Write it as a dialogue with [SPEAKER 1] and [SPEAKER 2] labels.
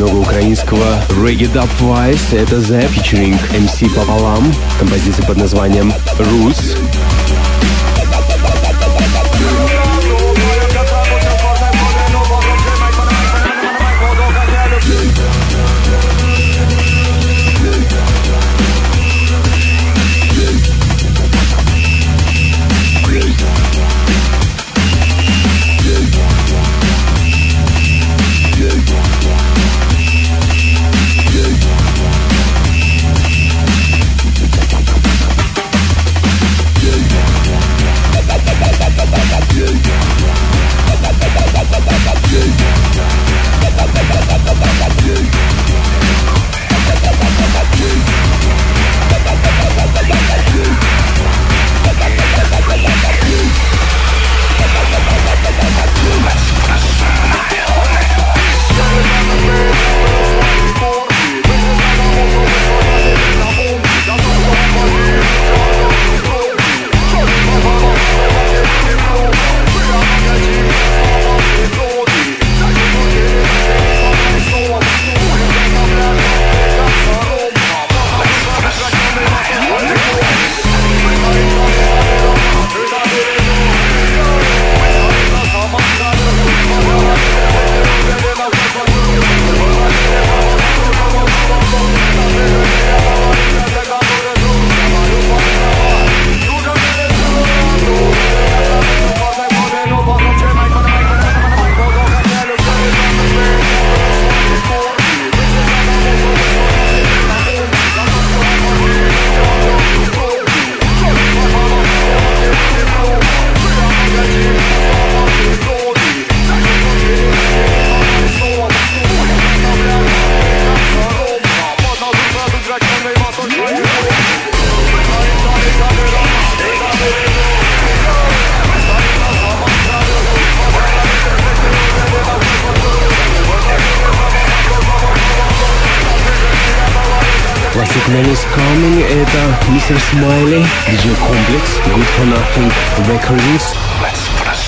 [SPEAKER 1] британского Reggae Dub Wise. Это The featuring MC пополам. Композиция под названием Roots. Signal is coming It's a Mr. Smiley, DJ Complex, Good for Nothing Recordings. Let's press.